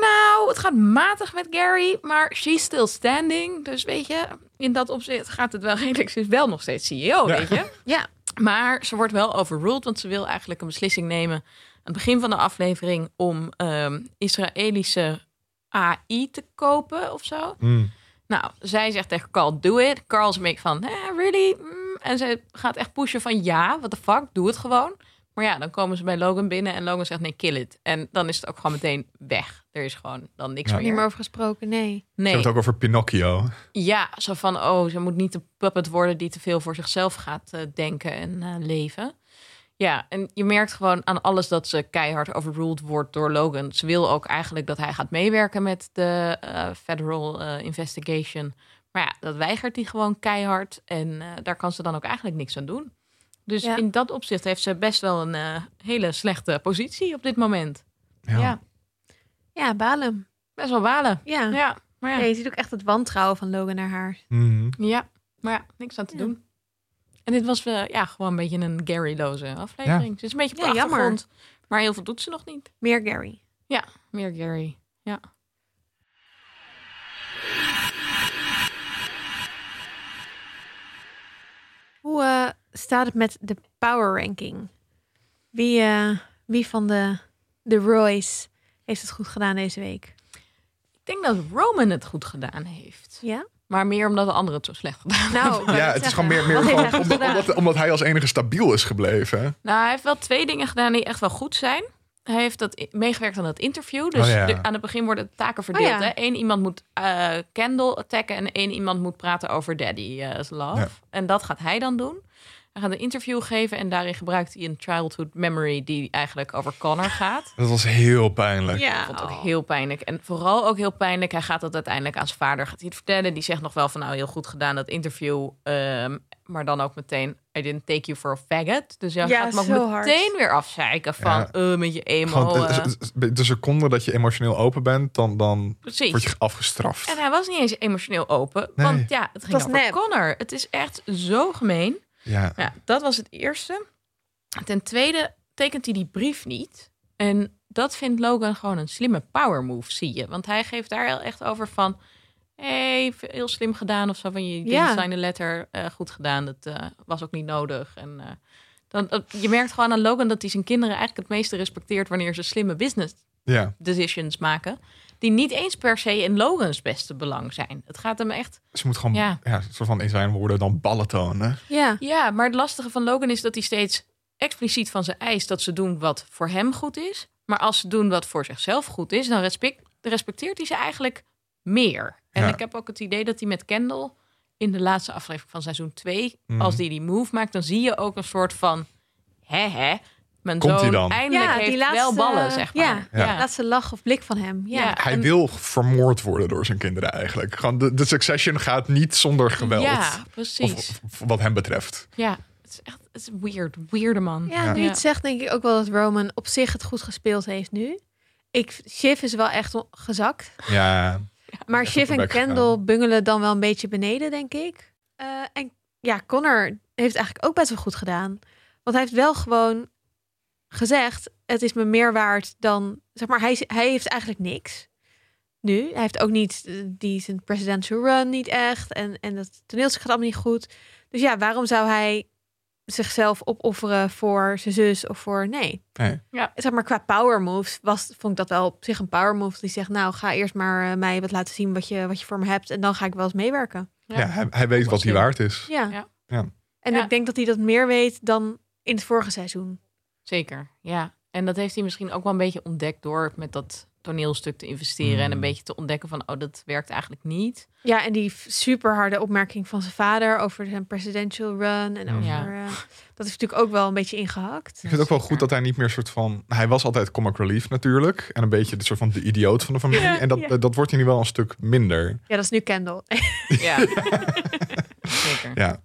Speaker 2: Nou, het gaat matig met Gary, maar she's still standing. Dus weet je, in dat opzicht gaat het wel redelijk. Ze is wel nog steeds CEO,
Speaker 3: Ja.
Speaker 2: weet je.
Speaker 1: Ja.
Speaker 2: Maar ze wordt wel overruled, want ze wil eigenlijk een beslissing nemen aan het begin van de aflevering om ehm, Israëlische AI te kopen of zo.
Speaker 3: Mm.
Speaker 2: Nou, zij zegt tegen Carl, do it. Carl is een beetje van, eh, really? Mm. En ze gaat echt pushen van, ja, what the fuck, doe het gewoon. Maar ja, dan komen ze bij Logan binnen en Logan zegt, nee, kill it. En dan is het ook gewoon meteen weg. Er is gewoon dan niks
Speaker 3: Ja.
Speaker 2: meer.
Speaker 1: Niet meer over gesproken, nee.
Speaker 3: Ze
Speaker 2: Nee,
Speaker 3: hebben het ook over Pinocchio.
Speaker 2: ja, zo van, oh, ze moet niet de puppet worden die te veel voor zichzelf gaat eh, denken en eh, leven. Ja, en je merkt gewoon aan alles dat ze keihard overruled wordt door Logan. Ze wil ook eigenlijk dat hij gaat meewerken met de eh, federal investigation. Maar ja, dat weigert hij gewoon keihard. En eh, daar kan ze dan ook eigenlijk niks aan doen. Dus
Speaker 1: Ja.
Speaker 2: in dat opzicht heeft ze best wel een eh, hele slechte positie op dit moment.
Speaker 3: Ja.
Speaker 2: Ja,
Speaker 1: Ja, balen.
Speaker 2: best wel balen.
Speaker 1: Ja.
Speaker 2: Ja, maar ja.
Speaker 1: Ja, je ziet ook echt het wantrouwen van Logan naar haar.
Speaker 3: Mhm.
Speaker 2: Ja, maar ja, niks aan te
Speaker 1: Ja.
Speaker 2: doen. En dit was eh, ja, gewoon een beetje een Gary-loze aflevering. Ze is een beetje op de
Speaker 1: Ja, jammer.
Speaker 2: achtergrond, maar heel veel doet ze nog niet.
Speaker 1: Meer Gary.
Speaker 2: Meer Gary. Ja.
Speaker 1: Staat het met de power ranking? Wie, eh, wie van de, de Royce heeft het goed gedaan deze week?
Speaker 2: Ik denk dat Roman het goed gedaan heeft.
Speaker 1: Ja?
Speaker 2: Maar meer omdat de anderen het zo slecht gedaan
Speaker 1: Nou,
Speaker 3: Ja, het is gewoon meer, gewoon omdat, omdat, omdat hij als enige stabiel is gebleven.
Speaker 2: Nou, hij heeft wel twee dingen gedaan die echt wel goed zijn. Hij heeft dat meegewerkt aan dat interview. Dus
Speaker 3: Oh ja.
Speaker 2: de- aan het begin worden de taken verdeeld.
Speaker 1: Oh ja.
Speaker 2: hè? Eén iemand moet eh Kendall attacken en één iemand moet praten over Daddy's love.
Speaker 3: Ja.
Speaker 2: En dat gaat hij dan doen. Hij gaat een interview geven en daarin gebruikt hij een childhood memory die eigenlijk over Connor gaat.
Speaker 3: Dat was heel pijnlijk.
Speaker 1: Ja,
Speaker 2: Ik vond het ook heel pijnlijk. En vooral ook heel pijnlijk. Hij gaat dat uiteindelijk aan zijn vader gaat hij het vertellen. Die zegt nog wel van nou heel goed gedaan dat interview. Ehm, maar dan ook meteen I didn't take you for a faggot. Dus jij
Speaker 1: Ja,
Speaker 2: gaat hem ook
Speaker 1: zo hard.
Speaker 2: meteen weer afzeiken van
Speaker 3: Ja.
Speaker 2: eh, met je emo. Eh.
Speaker 3: de, de seconde dat je emotioneel open bent, dan, dan
Speaker 2: Precies.
Speaker 3: word je afgestraft.
Speaker 2: En hij was niet eens emotioneel open.
Speaker 3: Nee.
Speaker 2: Want ja, het ging over
Speaker 1: nep.
Speaker 2: Connor. Het is echt zo gemeen.
Speaker 3: Ja.
Speaker 2: Ja, dat was het eerste. Ten tweede tekent hij die brief niet. En dat vindt Logan gewoon een slimme power move, zie je. Want hij geeft daar heel echt over van... hey, heel slim gedaan of zo. Van je
Speaker 1: Ja.
Speaker 2: design de letter eh, goed gedaan. Dat eh, was ook niet nodig. En eh, dan, je merkt gewoon aan Logan dat hij zijn kinderen eigenlijk het meeste respecteert wanneer ze slimme business
Speaker 3: Ja,
Speaker 2: decisions maken. Die niet eens per se in Logans beste belang zijn. Het gaat hem echt.
Speaker 3: ze moet gewoon
Speaker 2: Ja.
Speaker 3: ja. soort van in zijn woorden dan ballen tonen.
Speaker 1: Ja.
Speaker 2: Ja, maar het lastige van Logan is dat hij steeds expliciet van ze eist dat ze doen wat voor hem goed is. Maar als ze doen wat voor zichzelf goed is, dan respect, respecteert hij ze eigenlijk meer. En
Speaker 3: Ja.
Speaker 2: ik heb ook het idee dat hij met Kendall in de laatste aflevering van seizoen 2,
Speaker 3: Mhm.
Speaker 2: als die die move maakt, dan zie je ook een soort van hè hè. Mijn
Speaker 3: Komt hij
Speaker 2: zoon
Speaker 3: dan?
Speaker 2: eindelijk
Speaker 1: Ja,
Speaker 2: heeft
Speaker 1: die laatste,
Speaker 2: wel ballen, zeg maar.
Speaker 1: Ja,
Speaker 3: Ja.
Speaker 1: laatste lach of blik van hem. Ja.
Speaker 2: Ja.
Speaker 3: Hij
Speaker 2: en-
Speaker 3: wil vermoord worden door zijn kinderen eigenlijk. Gewoon de, de succession gaat niet zonder geweld.
Speaker 2: Ja, precies.
Speaker 3: Of, of wat hem betreft.
Speaker 2: Ja, het is echt het is weird. Weirde man.
Speaker 1: Ja, nu het zegt, denk ik ook wel dat Roman op zich het goed gespeeld heeft nu. Ik, Shiv is wel echt gezakt.
Speaker 3: Ja,
Speaker 1: Maar Shiv en Kendall
Speaker 3: gegaan.
Speaker 1: bungelen dan wel een beetje beneden, denk ik. Eh, en ja, Connor heeft eigenlijk ook best wel goed gedaan. Want hij heeft wel gewoon gezegd: het is me meer waard dan. Zeg maar, hij, hij heeft eigenlijk niks. Nu. Hij heeft ook niet eh, die zijn presidential run niet echt. En, en dat toneelstuk gaat allemaal niet goed. Dus ja, waarom zou hij zichzelf opofferen voor zijn zus of voor. Nee.
Speaker 3: nee.
Speaker 1: Zeg maar, qua power moves was, vond ik dat wel op zich een power move. Die zegt: Nou, ga eerst maar eh, mij wat laten zien wat je, wat je voor me hebt. En dan ga ik wel eens meewerken.
Speaker 3: Ja, hij, hij weet wat hij waard is.
Speaker 1: Ja.
Speaker 2: Ja.
Speaker 3: Ja.
Speaker 1: En
Speaker 2: Ja.
Speaker 1: ik denk dat hij dat meer weet dan in het vorige seizoen.
Speaker 2: Zeker, ja. En dat heeft hij misschien ook wel een beetje ontdekt door met dat toneelstuk te investeren en een beetje te ontdekken van, oh, dat werkt eigenlijk niet.
Speaker 1: Ja, en die super harde opmerking van zijn vader over zijn presidential run. En over,
Speaker 2: Ja.
Speaker 1: eh, dat is natuurlijk ook wel een beetje ingehakt.
Speaker 3: Ik vind het ook wel goed dat hij niet meer soort van... Hij was altijd comic relief natuurlijk. En een beetje de soort van de idioot van de familie.
Speaker 1: Ja,
Speaker 3: en dat,
Speaker 1: ja.
Speaker 3: dat wordt hij nu wel een stuk minder.
Speaker 1: Ja, dat is nu Kendall. Oké.
Speaker 2: Ja, zeker.
Speaker 3: Ja,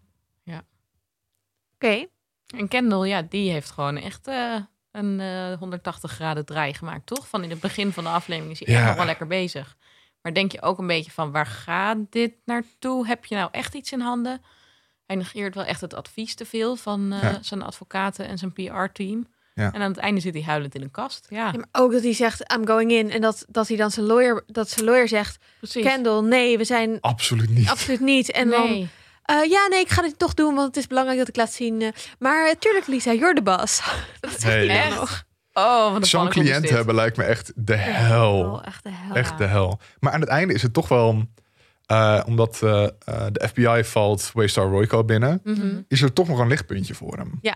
Speaker 2: En Kendall, ja, die heeft gewoon echt eh, een eh 180 graden draai gemaakt, toch? Van in het begin van de aflevering is hij echt
Speaker 3: Ja.
Speaker 2: nog wel lekker bezig. Maar denk je ook een beetje van, waar gaat dit naartoe? Heb je nou echt iets in handen? Hij negeert wel echt het advies te veel van eh,
Speaker 3: Ja.
Speaker 2: zijn advocaten en zijn PR-team.
Speaker 3: Ja.
Speaker 2: En aan het einde zit hij huilend in een kast. Ja,
Speaker 1: Ja, maar ook dat hij zegt, I'm going in. En dat, dat hij dan zijn lawyer, dat zijn lawyer zegt,
Speaker 2: precies.
Speaker 1: Kendall, nee, we zijn
Speaker 3: absoluut niet.
Speaker 1: absoluut niet. En dan, eh, ja, nee, ik ga dit toch doen, want het is belangrijk dat ik laat zien. eh, maar eh, tuurlijk, Lisa, you're the boss. dat zegt hij
Speaker 2: Echt?
Speaker 1: nog.
Speaker 2: Oh,
Speaker 3: Zo'n cliënt hebben lijkt me echt de hel.
Speaker 1: Oh, echt de hel.
Speaker 3: Echt de hel. Maar aan het einde is het toch wel... eh, omdat eh, eh, de FBI valt Waystar Royco binnen...
Speaker 1: Mhm.
Speaker 3: is er toch nog een lichtpuntje voor hem.
Speaker 1: Ja.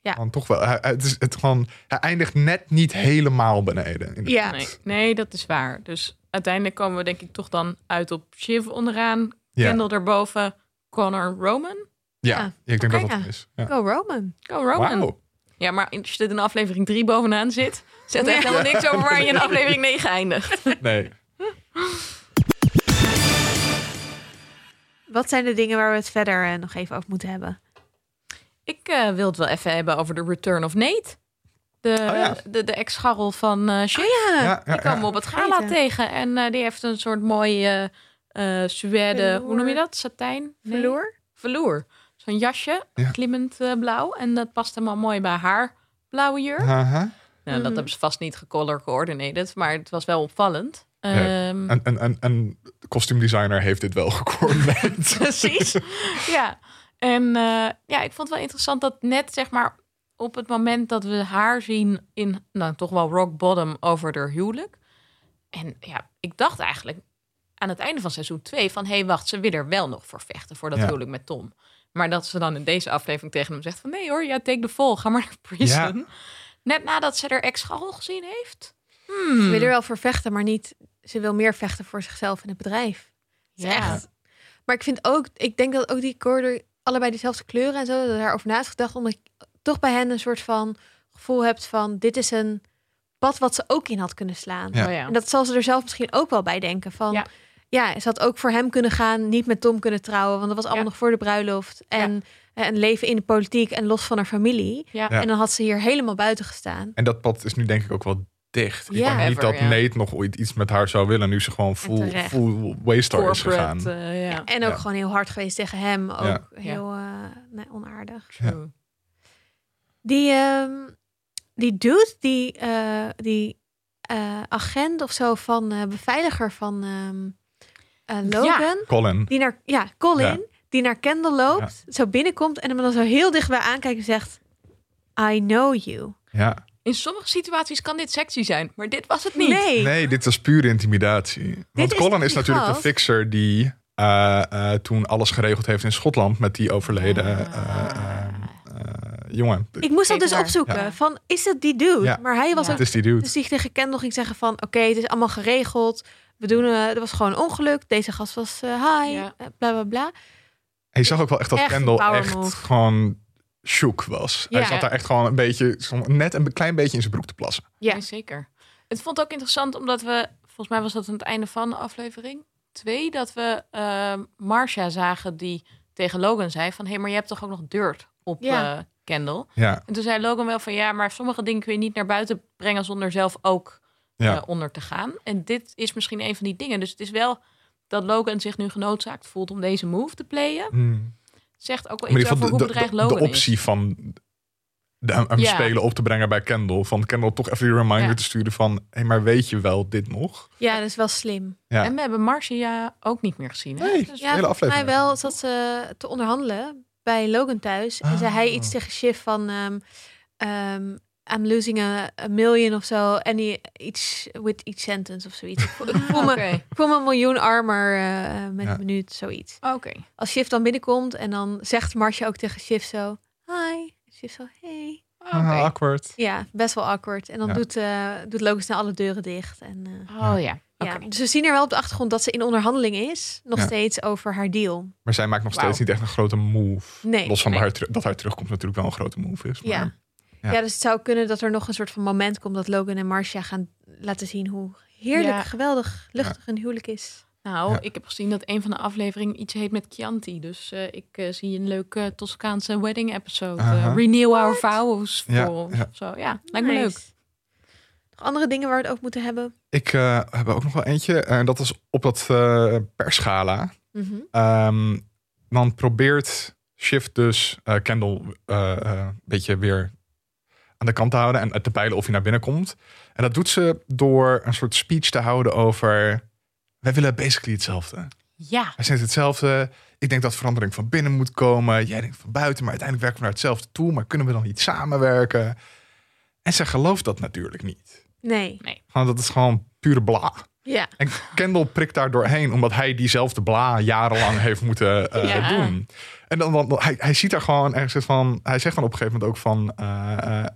Speaker 1: Ja.
Speaker 3: Want toch wel, hij, het is het gewoon, hij eindigt net niet helemaal beneden.
Speaker 1: Ja.
Speaker 2: Nee, nee, dat is waar. Dus uiteindelijk komen we denk ik toch dan uit op Shiv onderaan,
Speaker 3: Ja.
Speaker 2: Kendall erboven, Connor Roman.
Speaker 3: Ja,
Speaker 1: Ja.
Speaker 3: ik denk dat dat
Speaker 1: ja.
Speaker 3: is. Ja.
Speaker 1: Go Roman.
Speaker 2: Go Roman. Ja, maar als je in aflevering 3 bovenaan zit, zegt echt
Speaker 1: Ja.
Speaker 2: helemaal niks over waar je in aflevering 9 eindigt.
Speaker 3: Nee.
Speaker 1: Wat zijn de dingen waar we het verder eh, nog even over moeten hebben?
Speaker 2: Ik eh, wil het wel even hebben over de Return of Nate. De,
Speaker 3: ja.
Speaker 2: de, de ex-scharrel van eh Shiv.
Speaker 1: ja,
Speaker 3: Ja, ja,
Speaker 2: Die
Speaker 3: ja.
Speaker 2: op het gala tegen. En eh, die heeft een soort mooie eh suède, hoe noem je dat? Satijn? Nee. Velour. Zo'n jasje,
Speaker 3: Ja.
Speaker 2: glimmend eh, blauw. En dat past helemaal mooi bij haar blauwe jurk.
Speaker 3: Haha.
Speaker 2: Nou, dat
Speaker 1: Mhm.
Speaker 2: hebben ze vast niet gecolor coordinated, maar het was wel opvallend.
Speaker 3: Ja.
Speaker 2: Ehm,
Speaker 3: Een, een, een, een kostuumdesigner heeft dit wel gecoördineerd.
Speaker 2: Precies. ja. En eh, ja, ik vond het wel interessant dat net zeg maar op het moment dat we haar zien in nou toch wel rock bottom over haar huwelijk. En ja, ik dacht eigenlijk aan het einde van seizoen 2 van hé, hey, wacht, ze wil er wel nog voor vechten voor dat
Speaker 3: Ja.
Speaker 2: huwelijk met Tom. Maar dat ze dan in deze aflevering tegen hem zegt van nee hoor, ja, take the fall, ga maar naar prison. Net nadat ze haar ex-scharrel gezien heeft. Hmm.
Speaker 1: Ze wil er wel voor vechten, maar niet. Ze wil meer vechten voor zichzelf en het bedrijf.
Speaker 2: Ja.
Speaker 1: echt. Maar ik vind ook, ik denk dat ook die koorden allebei dezelfde kleuren en zo, dat daarover na is gedacht, omdat je toch bij hen een soort van gevoel hebt van dit is een pad wat ze ook in had kunnen slaan.
Speaker 3: Ja.
Speaker 2: Oh ja.
Speaker 1: En dat zal ze er zelf misschien ook wel bij denken van.
Speaker 2: Ja.
Speaker 1: Ja, ze had ook voor hem kunnen gaan, niet met Tom kunnen trouwen, want dat was allemaal
Speaker 2: Ja.
Speaker 1: nog voor de bruiloft. En eh, een leven in de politiek en los van haar familie.
Speaker 2: Ja.
Speaker 3: Ja.
Speaker 1: En dan had ze hier helemaal buiten gestaan.
Speaker 3: En dat pad is nu denk ik ook wel dicht. Ik
Speaker 1: Ja.
Speaker 3: denk niet
Speaker 2: Ever,
Speaker 3: dat
Speaker 2: ja.
Speaker 3: Nate nog ooit iets met haar zou willen. Nu ze gewoon full, full waystar is gegaan.
Speaker 2: Eh, ja.
Speaker 1: En ook
Speaker 3: Ja.
Speaker 1: gewoon heel hard geweest tegen hem. Ook
Speaker 3: Ja.
Speaker 1: heel eh, nee, onaardig.
Speaker 2: True.
Speaker 1: Die, ehm, die dude, die, eh, die eh, agent of zo van eh, beveiliger van, ehm, eh, Logan,
Speaker 3: Colin.
Speaker 1: die naar, ja, Colin,
Speaker 3: Ja.
Speaker 1: die naar Kendall loopt, zo binnenkomt en hem dan zo heel dichtbij aankijkt en zegt, I know you.
Speaker 3: Ja.
Speaker 2: In sommige situaties kan dit sexy zijn, maar dit was het niet.
Speaker 1: Nee.
Speaker 3: Nee, dit was pure intimidatie. Want Colin is natuurlijk de fixer die eh, eh, toen alles geregeld heeft in Schotland met die overleden eh, eh, eh, jongen.
Speaker 1: Ik moest dat dus opzoeken,
Speaker 3: Ja.
Speaker 1: van is het die dude?
Speaker 3: Ja.
Speaker 1: Maar hij was
Speaker 2: Ja.
Speaker 1: ook
Speaker 3: Het is die dude.
Speaker 1: Dus die tegen Kendall ging zeggen van... oké, het is allemaal geregeld. We doen, eh er was gewoon een ongeluk. Deze gast was eh hi,
Speaker 2: Ja.
Speaker 1: eh, bla bla bla.
Speaker 3: Je zag ook wel echt dat
Speaker 1: Echt
Speaker 3: Kendall echt
Speaker 1: move.
Speaker 3: gewoon shook was. Hij zat daar echt gewoon een beetje, net een klein beetje in zijn broek te plassen.
Speaker 1: Ja.
Speaker 2: Ja, zeker. Het vond ook interessant omdat we, volgens mij was dat aan het einde van de aflevering twee, dat we eh Marcia zagen die tegen Logan zei van, hé, hey, maar je hebt toch ook nog dirt op
Speaker 1: Ja.
Speaker 2: eh, Kendall?
Speaker 3: Ja,
Speaker 2: En toen zei Logan wel van, ja, maar sommige dingen kun je niet naar buiten brengen zonder zelf ook
Speaker 3: ja.
Speaker 2: eh, onder te gaan. En dit is misschien een van die dingen. Dus het is wel dat Logan zich nu genoodzaakt voelt om deze move te playen.
Speaker 3: Hmm.
Speaker 2: Zegt ook wel iets over hoe
Speaker 3: de, de,
Speaker 2: bedreigd
Speaker 3: de
Speaker 2: Logan
Speaker 3: optie
Speaker 2: is.
Speaker 3: van de, hem
Speaker 2: Ja.
Speaker 3: spelen op te brengen bij Kendall. Van Kendall toch even die reminder
Speaker 2: Ja.
Speaker 3: te sturen van... hé, hey, maar weet je wel dit nog?
Speaker 1: ja, dat is wel slim.
Speaker 3: Ja.
Speaker 2: En we hebben Marcia ook niet meer gezien. Hè?
Speaker 3: Nee.
Speaker 2: Dus
Speaker 1: Ja,
Speaker 3: hele
Speaker 1: volgens mij
Speaker 3: aflevering.
Speaker 1: wel zat ze te onderhandelen bij Logan thuis. En zei hij
Speaker 3: Ah.
Speaker 1: iets tegen Shiv van... ehm, ehm, I'm losing a, a million of zo. En die iets with each sentence of zoiets. Ik voel, me, ik voel me een miljoen armer eh, met
Speaker 3: Ja.
Speaker 1: een minuut, zoiets.
Speaker 2: Oké.
Speaker 1: Als Shiv dan binnenkomt en dan zegt Marcia ook tegen Shiv zo... Hi. Shiv zo, hey.
Speaker 2: Oké.
Speaker 3: Ah, awkward.
Speaker 1: Ja, best wel awkward. En dan
Speaker 3: Ja.
Speaker 1: doet, eh doet Logan snel alle deuren dicht. En, eh,
Speaker 2: Oh ja. Oké.
Speaker 1: ja. Dus we zien er wel op de achtergrond dat ze in onderhandeling is. Nog
Speaker 3: Ja.
Speaker 1: steeds over haar deal.
Speaker 3: Maar zij maakt nog steeds niet echt een grote move.
Speaker 1: Nee.
Speaker 3: Los van
Speaker 2: Nee.
Speaker 3: haar, dat haar terugkomst natuurlijk wel een grote move is. Maar
Speaker 1: Ja.
Speaker 3: Ja.
Speaker 1: Ja. dus het zou kunnen dat er nog een soort van moment komt dat Logan en Marcia gaan laten zien hoe heerlijk,
Speaker 2: Ja.
Speaker 1: geweldig, luchtig een huwelijk is.
Speaker 2: Nou,
Speaker 3: Ja.
Speaker 2: ik heb gezien dat een van de afleveringen iets heet met Chianti. Dus eh, ik eh, zie een leuke Toscaanse wedding episode. Eh, Renew our vows
Speaker 3: Ja,
Speaker 2: voor
Speaker 3: ja.
Speaker 2: of zo. Ja, lijkt me
Speaker 1: Nice.
Speaker 2: leuk.
Speaker 1: Nog andere dingen waar we het over moeten hebben?
Speaker 3: Ik eh, heb ook nog wel eentje. En dat is op dat eh persgala.
Speaker 1: Mhm.
Speaker 3: Ehm, dan probeert Shift dus eh, Kendall eh, eh, een beetje weer aan de kant te houden en te peilen of hij naar binnen komt. En dat doet ze door een soort speech te houden over. Wij willen basically hetzelfde.
Speaker 2: Ja.
Speaker 3: Wij zijn hetzelfde. Ik denk dat verandering van binnen moet komen. Jij denkt van buiten, maar uiteindelijk werken we naar hetzelfde toe. Maar kunnen we dan niet samenwerken? En ze gelooft dat natuurlijk niet.
Speaker 1: Nee.
Speaker 3: Want dat is gewoon pure bla.
Speaker 1: Ja.
Speaker 3: En Kendall prikt daar doorheen, omdat hij diezelfde bla jarenlang heeft moeten eh,
Speaker 2: Ja.
Speaker 3: doen. En dan, dan hij, hij ziet daar gewoon ergens van. Hij zegt dan op een gegeven moment ook van. eh, eh,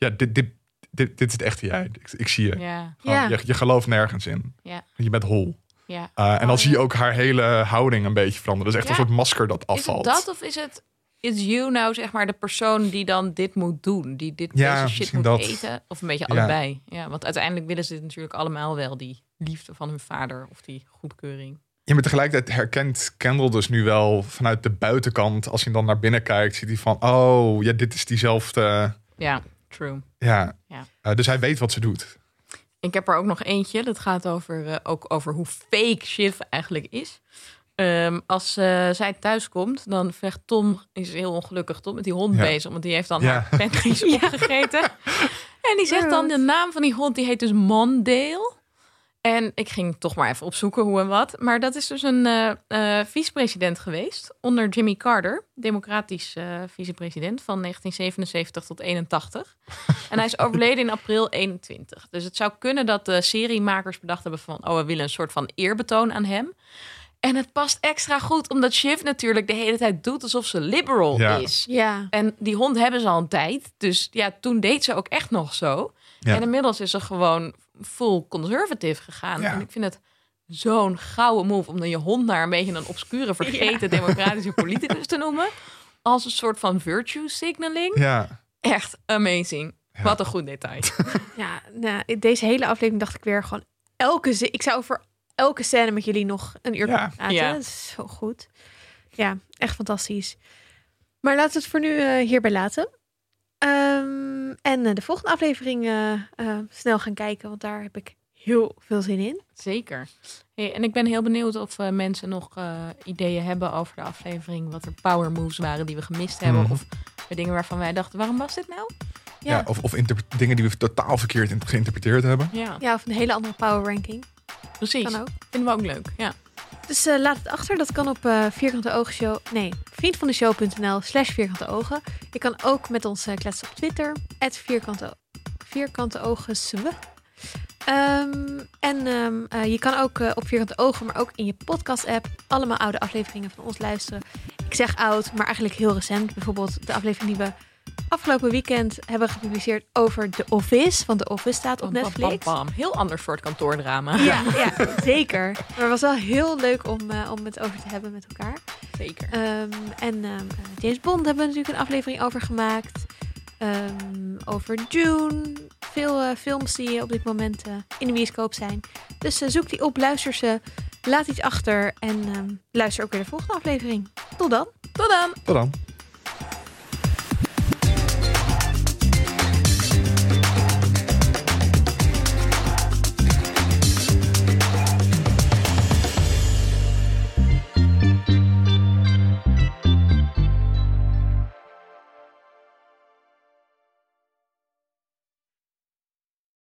Speaker 3: ja, dit, dit, dit, dit is het echte jij. Ik, ik zie je.
Speaker 2: Ja.
Speaker 3: Gewoon,
Speaker 1: Ja.
Speaker 3: je. Je gelooft nergens in.
Speaker 2: Ja.
Speaker 3: Je bent hol.
Speaker 2: Ja.
Speaker 3: Eh, en dan
Speaker 2: Oh,
Speaker 3: zie je ook haar hele houding een beetje veranderen. Dat is echt een soort masker dat
Speaker 2: Is
Speaker 3: afvalt.
Speaker 2: het dat of is het is you nou zeg maar de persoon die dan dit moet doen, die dit
Speaker 3: Ja,
Speaker 2: deze shit moet
Speaker 3: dat.
Speaker 2: eten, of een beetje
Speaker 3: Ja.
Speaker 2: allebei? Ja, want uiteindelijk willen ze dit natuurlijk allemaal wel die liefde van hun vader of die goedkeuring.
Speaker 3: Ja, maar tegelijkertijd herkent Kendall dus nu wel vanuit de buitenkant. Als hij dan naar binnen kijkt, ziet hij van... Oh, ja, dit is diezelfde...
Speaker 2: Ja, true.
Speaker 3: Ja.
Speaker 2: Ja.
Speaker 3: Eh, dus hij weet wat ze doet.
Speaker 2: Ik heb er ook nog eentje. Dat gaat over, eh, ook over hoe fake Shiv eigenlijk is. Ehm, als eh, zij thuis komt, dan vecht Tom, is heel ongelukkig, Tom met die hond
Speaker 3: Ja.
Speaker 2: bezig. Want die heeft dan
Speaker 3: Ja.
Speaker 2: haar opgegeten. En die zegt dan de naam van die hond, die heet dus Mondale. En ik ging toch maar even opzoeken hoe en wat. Maar dat is dus een eh, eh, vicepresident geweest onder Jimmy Carter. Democratisch eh vicepresident van 1977 tot 81. en hij is overleden in april 21. Dus het zou kunnen dat de seriemakers bedacht hebben van... oh, we willen een soort van eerbetoon aan hem. En het past extra goed, omdat Shiv natuurlijk de hele tijd doet alsof ze liberal
Speaker 3: Ja.
Speaker 2: is.
Speaker 1: Ja.
Speaker 2: En die hond hebben ze al een tijd. Dus ja, toen deed ze ook echt nog zo.
Speaker 3: Ja.
Speaker 2: En inmiddels is ze gewoon full conservative gegaan.
Speaker 3: Ja.
Speaker 2: En ik vind het zo'n gouden move om dan je hond naar een beetje een obscure, vergeten democratische politicus te noemen. Als een soort van virtue signaling.
Speaker 3: Ja.
Speaker 2: Echt amazing.
Speaker 3: Ja.
Speaker 2: Wat een goed detail.
Speaker 1: Ja, nou, deze hele aflevering dacht ik weer gewoon elke zin. Ik zou over elke scène met jullie nog een uur
Speaker 3: Ja.
Speaker 1: kunnen praten.
Speaker 2: Ja.
Speaker 1: Dat is zo goed. Ja, echt fantastisch. Maar laten we het voor nu eh, hierbij laten. Ehm, en eh, de volgende aflevering eh, eh, snel gaan kijken, want daar heb ik heel veel zin in.
Speaker 2: Zeker. Hey, en ik ben heel benieuwd of mensen nog eh, ideeën hebben over de aflevering. Wat er power moves waren die we gemist hebben.
Speaker 3: Mhm.
Speaker 2: Of de dingen waarvan wij dachten, waarom was dit nou?
Speaker 1: Ja,
Speaker 3: Ja, of of dingen die we totaal verkeerd geïnterpreteerd hebben.
Speaker 2: Ja,
Speaker 1: ja of een hele andere power ranking.
Speaker 2: precies.
Speaker 1: Kan ook.
Speaker 2: Vinden we ook leuk. Ja.
Speaker 1: Dus eh, laat het achter. Dat kan op eh vierkante ogen show. Nee, vriendvandeshow.nl slash vierkante ogen. Je kan ook met ons eh, kletsen op Twitter. Het vierkante, vierkante ogen. Ehm, en ehm, eh, je kan ook op vierkante ogen, maar ook in je podcast app allemaal oude afleveringen van ons luisteren. Ik zeg oud, maar eigenlijk heel recent. Bijvoorbeeld de aflevering die we afgelopen weekend hebben gepubliceerd over The Office. Want The Office staat op
Speaker 2: Bam,
Speaker 1: Netflix.
Speaker 2: bam, bam. Heel ander soort kantoordrama.
Speaker 1: Ja, ja, zeker. Maar het was wel heel leuk om, eh, om het over te hebben met elkaar.
Speaker 2: Zeker.
Speaker 1: Ehm, en ehm, eh, James Bond hebben we natuurlijk een aflevering over gemaakt. Ehm, over June. Veel eh, films die op dit moment eh, in de bioscoop zijn. Dus zoek die op, luister ze, laat iets achter en ehm, luister ook weer de volgende aflevering. Tot dan!
Speaker 2: Tot dan!
Speaker 3: Tot dan.